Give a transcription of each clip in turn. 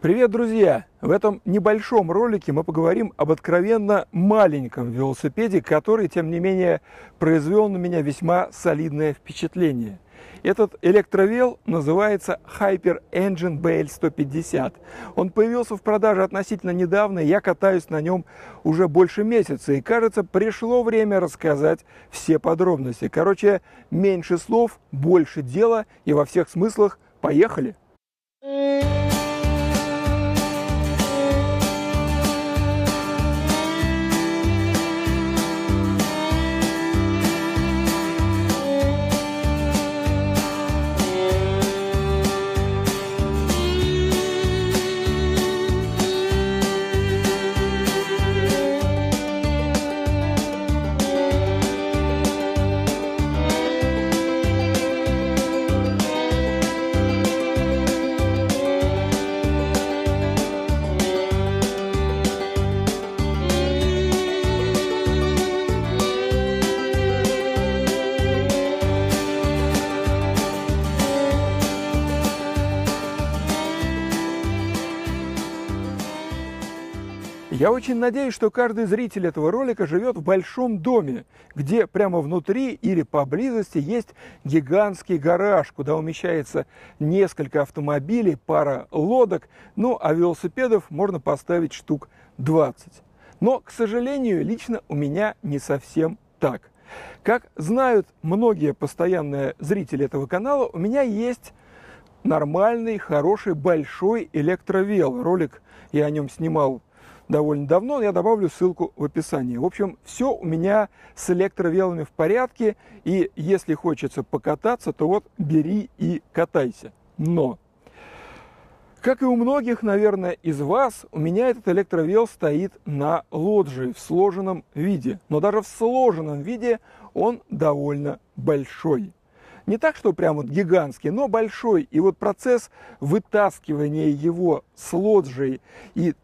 Привет, друзья! В этом небольшом ролике мы поговорим об откровенно маленьком велосипеде, который, тем не менее, произвел на меня весьма солидное впечатление. Этот электровел называется Hyper Engine BL150. Он появился в продаже относительно недавно, я катаюсь на нем уже больше месяца. И кажется, пришло время рассказать все подробности. Короче, меньше слов, больше дела и во всех смыслах поехали! Я очень надеюсь, что каждый зритель этого ролика живет в большом доме, где прямо внутри или поблизости есть гигантский гараж, куда умещается несколько автомобилей, пара лодок, ну а велосипедов можно поставить штук 20. Но, к сожалению, лично у меня не совсем так. Как знают многие постоянные зрители этого канала, у меня есть нормальный, хороший, большой электровел. Ролик я о нем снимал довольно давно, я добавлю ссылку в описании. В общем, все у меня с электровелами в порядке, и если хочется покататься, то вот бери и катайся. Но, как и у многих, наверное, из вас, у меня этот электровел стоит на лоджии в сложенном виде. Но даже в сложенном виде он довольно большой. Не так, что прям вот гигантский, но большой. И вот процесс вытаскивания его с лоджии и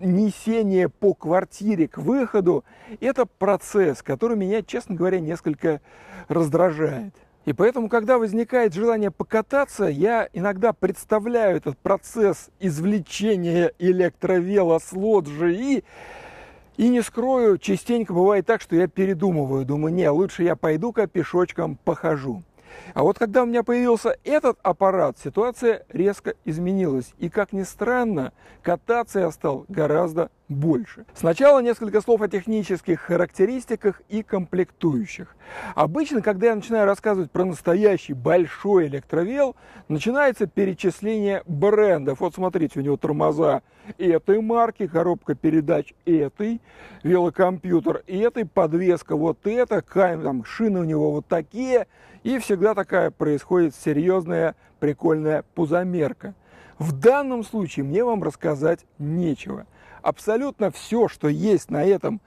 несение по квартире к выходу, это процесс, который меня, честно говоря, несколько раздражает. И поэтому, когда возникает желание покататься, я иногда представляю этот процесс извлечения электровела с лоджии и, и не скрою, частенько бывает так, что я передумываю, думаю, не, лучше я пойду-ка пешочком похожу. А вот когда у меня появился этот аппарат, ситуация резко изменилась. И, как ни странно, кататься я стал гораздо больше. Сначала несколько слов о технических характеристиках и комплектующих. Обычно, когда я начинаю рассказывать про настоящий большой электровел, начинается перечисление брендов. Вот смотрите, у него тормоза этой марки, коробка передач этой, велокомпьютер этой, подвеска вот эта, там, шины у него вот такие. И всегда такая происходит серьезная, прикольная пузомерка. В данном случае мне вам рассказать нечего – абсолютно все, что есть на этом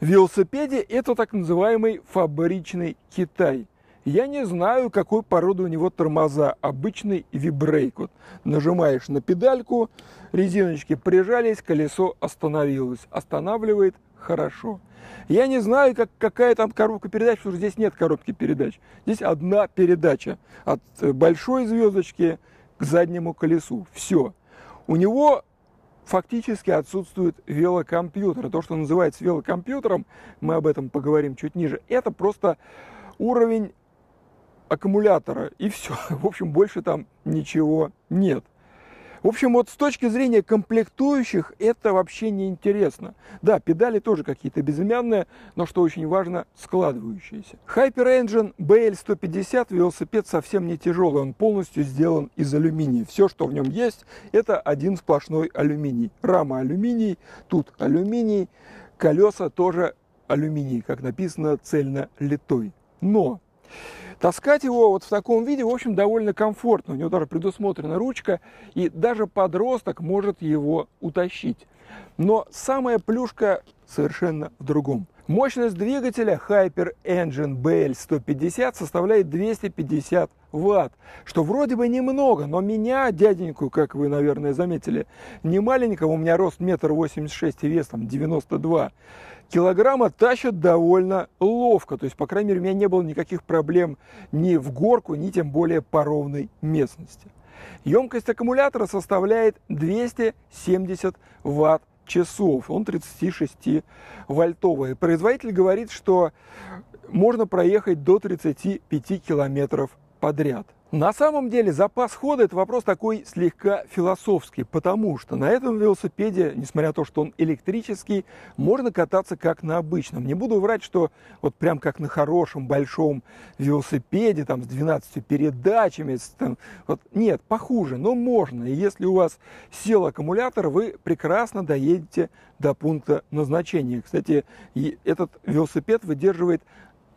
велосипеде, это так называемый фабричный Китай. Я не знаю, какой породы у него тормоза. Обычный вибрейк. Вот нажимаешь на педальку, резиночки прижались, колесо остановилось. Останавливает хорошо. Я не знаю, как, какая там коробка передач, потому что здесь нет коробки передач. Здесь одна передача от большой звездочки к заднему колесу. Все. У него фактически отсутствует велокомпьютер. То, что называется велокомпьютером, мы об этом поговорим чуть ниже, это просто уровень аккумулятора и все. В общем, больше там ничего нет. В общем, вот с точки зрения комплектующих это вообще не интересно. Да, педали тоже какие-то безымянные, но что очень важно, складывающиеся. Hyperengine BL150 велосипед совсем не тяжелый, он полностью сделан из алюминия. Все, что в нем есть, это один сплошной алюминий. Рама алюминий, тут алюминий, колеса тоже алюминий, как написано, цельно литой. Но Таскать его вот в таком виде, в общем, довольно комфортно. У него даже предусмотрена ручка, и даже подросток может его утащить. Но самая плюшка совершенно в другом. Мощность двигателя Hyper Engine BL150 составляет 250 ватт, что вроде бы немного, но меня, дяденьку, как вы, наверное, заметили, не маленького, у меня рост метр восемьдесят шесть и вес там 92 килограмма тащат довольно ловко. То есть, по крайней мере, у меня не было никаких проблем ни в горку, ни тем более по ровной местности. Емкость аккумулятора составляет 270 ватт часов. Он 36 вольтовый. Производитель говорит, что можно проехать до 35 километров подряд. На самом деле запас хода это вопрос такой слегка философский, потому что на этом велосипеде, несмотря на то, что он электрический, можно кататься как на обычном. Не буду врать, что вот прям как на хорошем большом велосипеде, там с 12 передачами, там, вот, нет, похуже, но можно. И если у вас сел аккумулятор, вы прекрасно доедете до пункта назначения. Кстати, этот велосипед выдерживает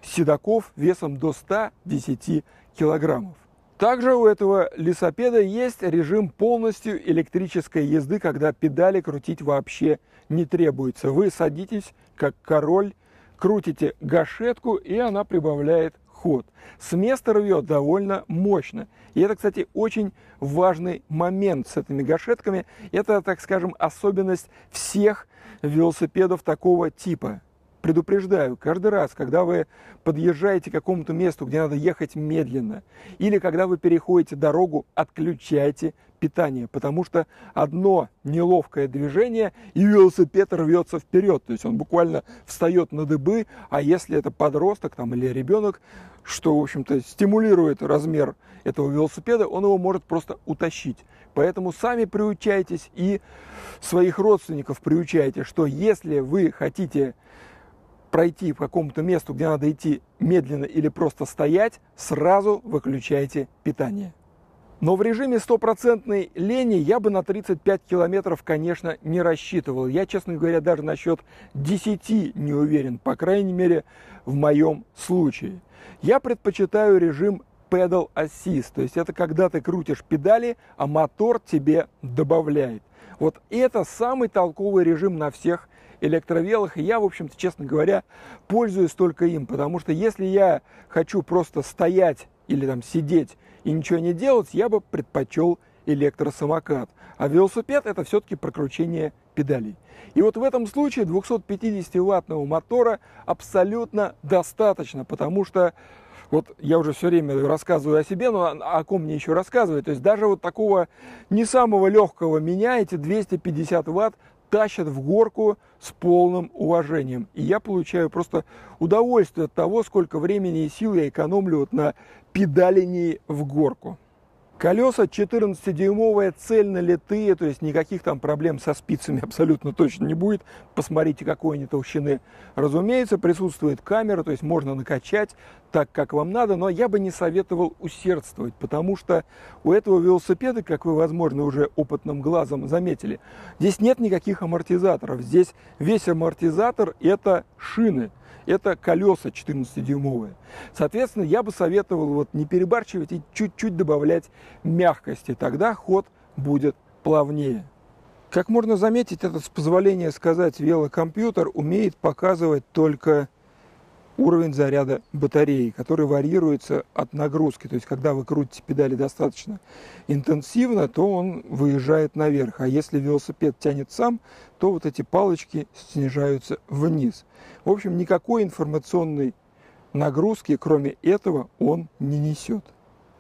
седаков весом до 110 килограммов. Также у этого лесопеда есть режим полностью электрической езды, когда педали крутить вообще не требуется. Вы садитесь как король, крутите гашетку, и она прибавляет ход. С места рвет довольно мощно. И это, кстати, очень важный момент с этими гашетками. Это, так скажем, особенность всех велосипедов такого типа предупреждаю, каждый раз, когда вы подъезжаете к какому-то месту, где надо ехать медленно, или когда вы переходите дорогу, отключайте питание, потому что одно неловкое движение, и велосипед рвется вперед, то есть он буквально встает на дыбы, а если это подросток там, или ребенок, что, в общем-то, стимулирует размер этого велосипеда, он его может просто утащить. Поэтому сами приучайтесь и своих родственников приучайте, что если вы хотите пройти по какому-то месту, где надо идти медленно или просто стоять, сразу выключайте питание. Но в режиме стопроцентной лени я бы на 35 километров, конечно, не рассчитывал. Я, честно говоря, даже насчет 10 не уверен, по крайней мере, в моем случае. Я предпочитаю режим pedal assist, то есть это когда ты крутишь педали, а мотор тебе добавляет. Вот это самый толковый режим на всех электровелах. И я, в общем-то, честно говоря, пользуюсь только им, потому что если я хочу просто стоять или там сидеть и ничего не делать, я бы предпочел электросамокат. А велосипед это все-таки прокручение педалей. И вот в этом случае 250-ваттного мотора абсолютно достаточно, потому что вот я уже все время рассказываю о себе, но о ком мне еще рассказывать. То есть даже вот такого не самого легкого меня эти 250 ватт тащат в горку с полным уважением. И я получаю просто удовольствие от того, сколько времени и сил я экономлю вот на педалении в горку. Колеса 14-дюймовые, цельно литые, то есть никаких там проблем со спицами абсолютно точно не будет. Посмотрите, какой они толщины. Разумеется, присутствует камера, то есть можно накачать так, как вам надо, но я бы не советовал усердствовать, потому что у этого велосипеда, как вы, возможно, уже опытным глазом заметили, здесь нет никаких амортизаторов. Здесь весь амортизатор – это шины – это колеса 14-дюймовые. Соответственно, я бы советовал вот не перебарчивать и чуть-чуть добавлять мягкости, тогда ход будет плавнее. Как можно заметить, этот, с позволения сказать, велокомпьютер умеет показывать только уровень заряда батареи, который варьируется от нагрузки. То есть, когда вы крутите педали достаточно интенсивно, то он выезжает наверх. А если велосипед тянет сам, то вот эти палочки снижаются вниз. В общем, никакой информационной нагрузки, кроме этого, он не несет.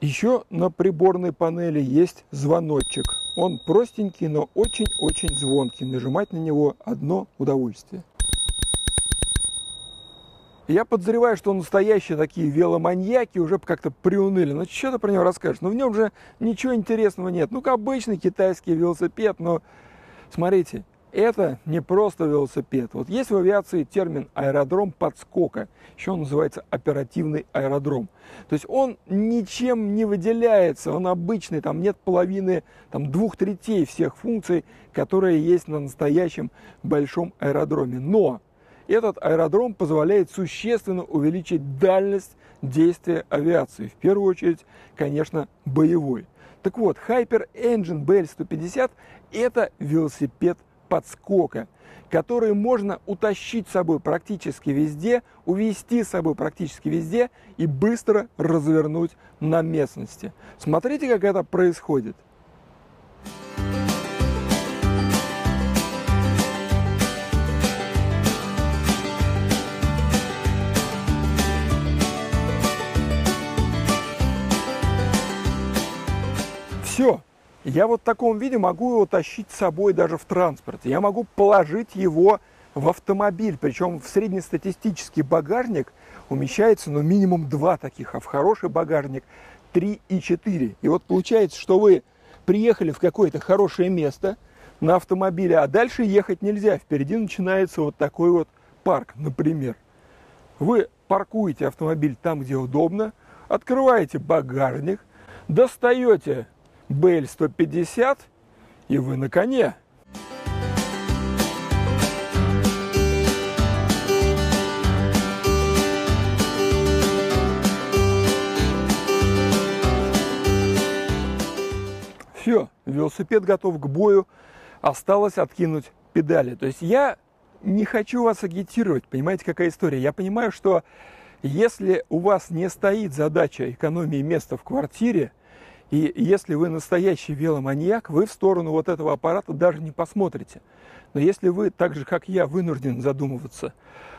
Еще на приборной панели есть звоночек. Он простенький, но очень-очень звонкий. Нажимать на него одно удовольствие. Я подозреваю, что настоящие такие веломаньяки уже как-то приуныли. Ну, что ты про него расскажешь? Ну, в нем же ничего интересного нет. Ну, обычный китайский велосипед, но смотрите, это не просто велосипед. Вот есть в авиации термин аэродром подскока. Еще он называется оперативный аэродром. То есть он ничем не выделяется, он обычный, там нет половины, там двух третей всех функций, которые есть на настоящем большом аэродроме. Но этот аэродром позволяет существенно увеличить дальность действия авиации. В первую очередь, конечно, боевой. Так вот, Hyper Engine BL-150 – это велосипед подскока, который можно утащить с собой практически везде, увезти с собой практически везде и быстро развернуть на местности. Смотрите, как это происходит. Все, Я вот в таком виде могу его тащить с собой даже в транспорте. Я могу положить его в автомобиль, причем в среднестатистический багажник умещается ну, минимум два таких, а в хороший багажник 3 и 4. И вот получается, что вы приехали в какое-то хорошее место на автомобиле, а дальше ехать нельзя. Впереди начинается вот такой вот парк, например. Вы паркуете автомобиль там, где удобно, открываете багажник, достаете BL-150, и вы на коне. Все, велосипед готов к бою, осталось откинуть педали. То есть я не хочу вас агитировать, понимаете, какая история. Я понимаю, что если у вас не стоит задача экономии места в квартире, и если вы настоящий веломаньяк, вы в сторону вот этого аппарата даже не посмотрите. Но если вы, так же как я, вынужден задумываться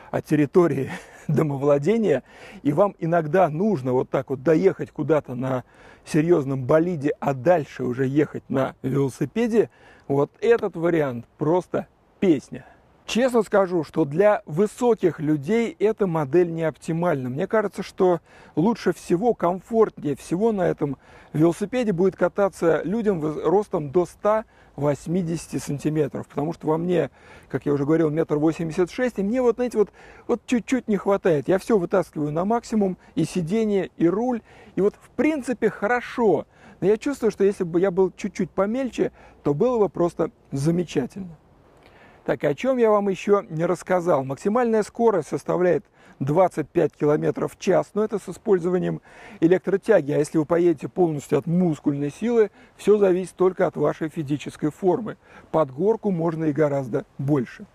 о территории домовладения, и вам иногда нужно вот так вот доехать куда-то на серьезном болиде, а дальше уже ехать на велосипеде, вот этот вариант просто песня. Честно скажу, что для высоких людей эта модель не оптимальна. Мне кажется, что лучше всего, комфортнее всего на этом велосипеде будет кататься людям ростом до 180 сантиметров. Потому что во мне, как я уже говорил, метр восемьдесят шесть, и мне вот, знаете, вот, вот чуть-чуть не хватает. Я все вытаскиваю на максимум, и сиденье, и руль. И вот в принципе хорошо. Но я чувствую, что если бы я был чуть-чуть помельче, то было бы просто замечательно. Так, о чем я вам еще не рассказал. Максимальная скорость составляет 25 км в час, но это с использованием электротяги. А если вы поедете полностью от мускульной силы, все зависит только от вашей физической формы. Под горку можно и гораздо больше.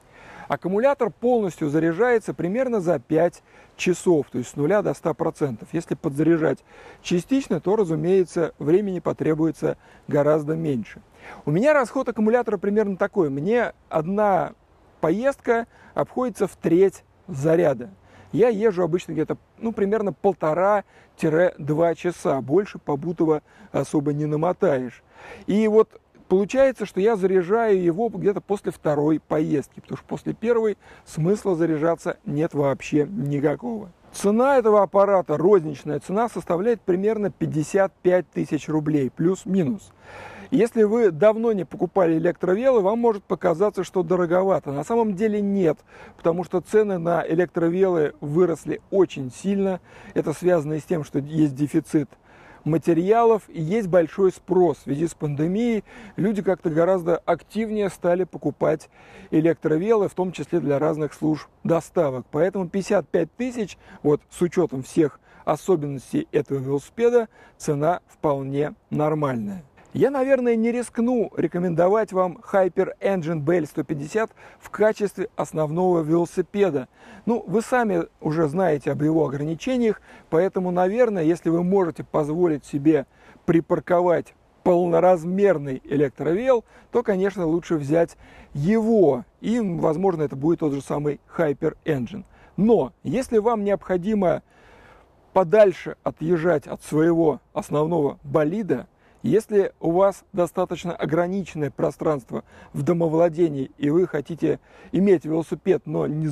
Аккумулятор полностью заряжается примерно за 5 часов, то есть с нуля до 100%. Если подзаряжать частично, то, разумеется, времени потребуется гораздо меньше. У меня расход аккумулятора примерно такой. Мне одна поездка обходится в треть заряда. Я езжу обычно где-то, ну, примерно полтора-два часа. Больше по Бутово особо не намотаешь. И вот получается, что я заряжаю его где-то после второй поездки, потому что после первой смысла заряжаться нет вообще никакого. Цена этого аппарата, розничная цена, составляет примерно 55 тысяч рублей, плюс-минус. Если вы давно не покупали электровелы, вам может показаться, что дороговато. На самом деле нет, потому что цены на электровелы выросли очень сильно. Это связано и с тем, что есть дефицит материалов и есть большой спрос. В связи с пандемией люди как-то гораздо активнее стали покупать электровелы, в том числе для разных служб доставок. Поэтому 55 тысяч, вот с учетом всех особенностей этого велосипеда, цена вполне нормальная. Я, наверное, не рискну рекомендовать вам Hyper Engine BL150 в качестве основного велосипеда. Ну, вы сами уже знаете об его ограничениях, поэтому, наверное, если вы можете позволить себе припарковать полноразмерный электровел, то, конечно, лучше взять его. И, возможно, это будет тот же самый Hyper Engine. Но, если вам необходимо подальше отъезжать от своего основного болида, если у вас достаточно ограниченное пространство в домовладении, и вы хотите иметь велосипед, но не,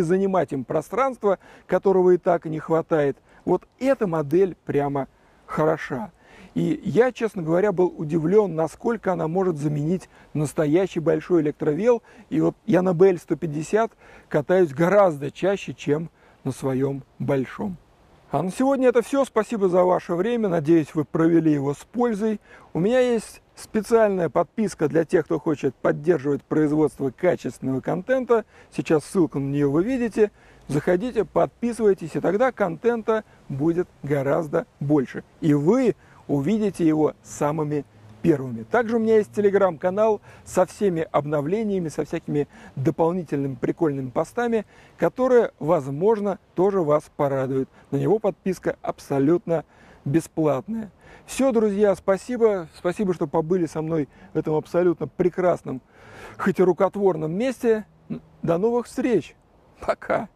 занимать им пространство, которого и так не хватает, вот эта модель прямо хороша. И я, честно говоря, был удивлен, насколько она может заменить настоящий большой электровел. И вот я на BL150 катаюсь гораздо чаще, чем на своем большом. А на сегодня это все. Спасибо за ваше время. Надеюсь, вы провели его с пользой. У меня есть специальная подписка для тех, кто хочет поддерживать производство качественного контента. Сейчас ссылку на нее вы видите. Заходите, подписывайтесь, и тогда контента будет гораздо больше. И вы увидите его самыми первыми. Также у меня есть телеграм-канал со всеми обновлениями, со всякими дополнительными прикольными постами, которые, возможно, тоже вас порадуют. На него подписка абсолютно бесплатная. Все, друзья, спасибо. Спасибо, что побыли со мной в этом абсолютно прекрасном, хоть и рукотворном месте. До новых встреч. Пока.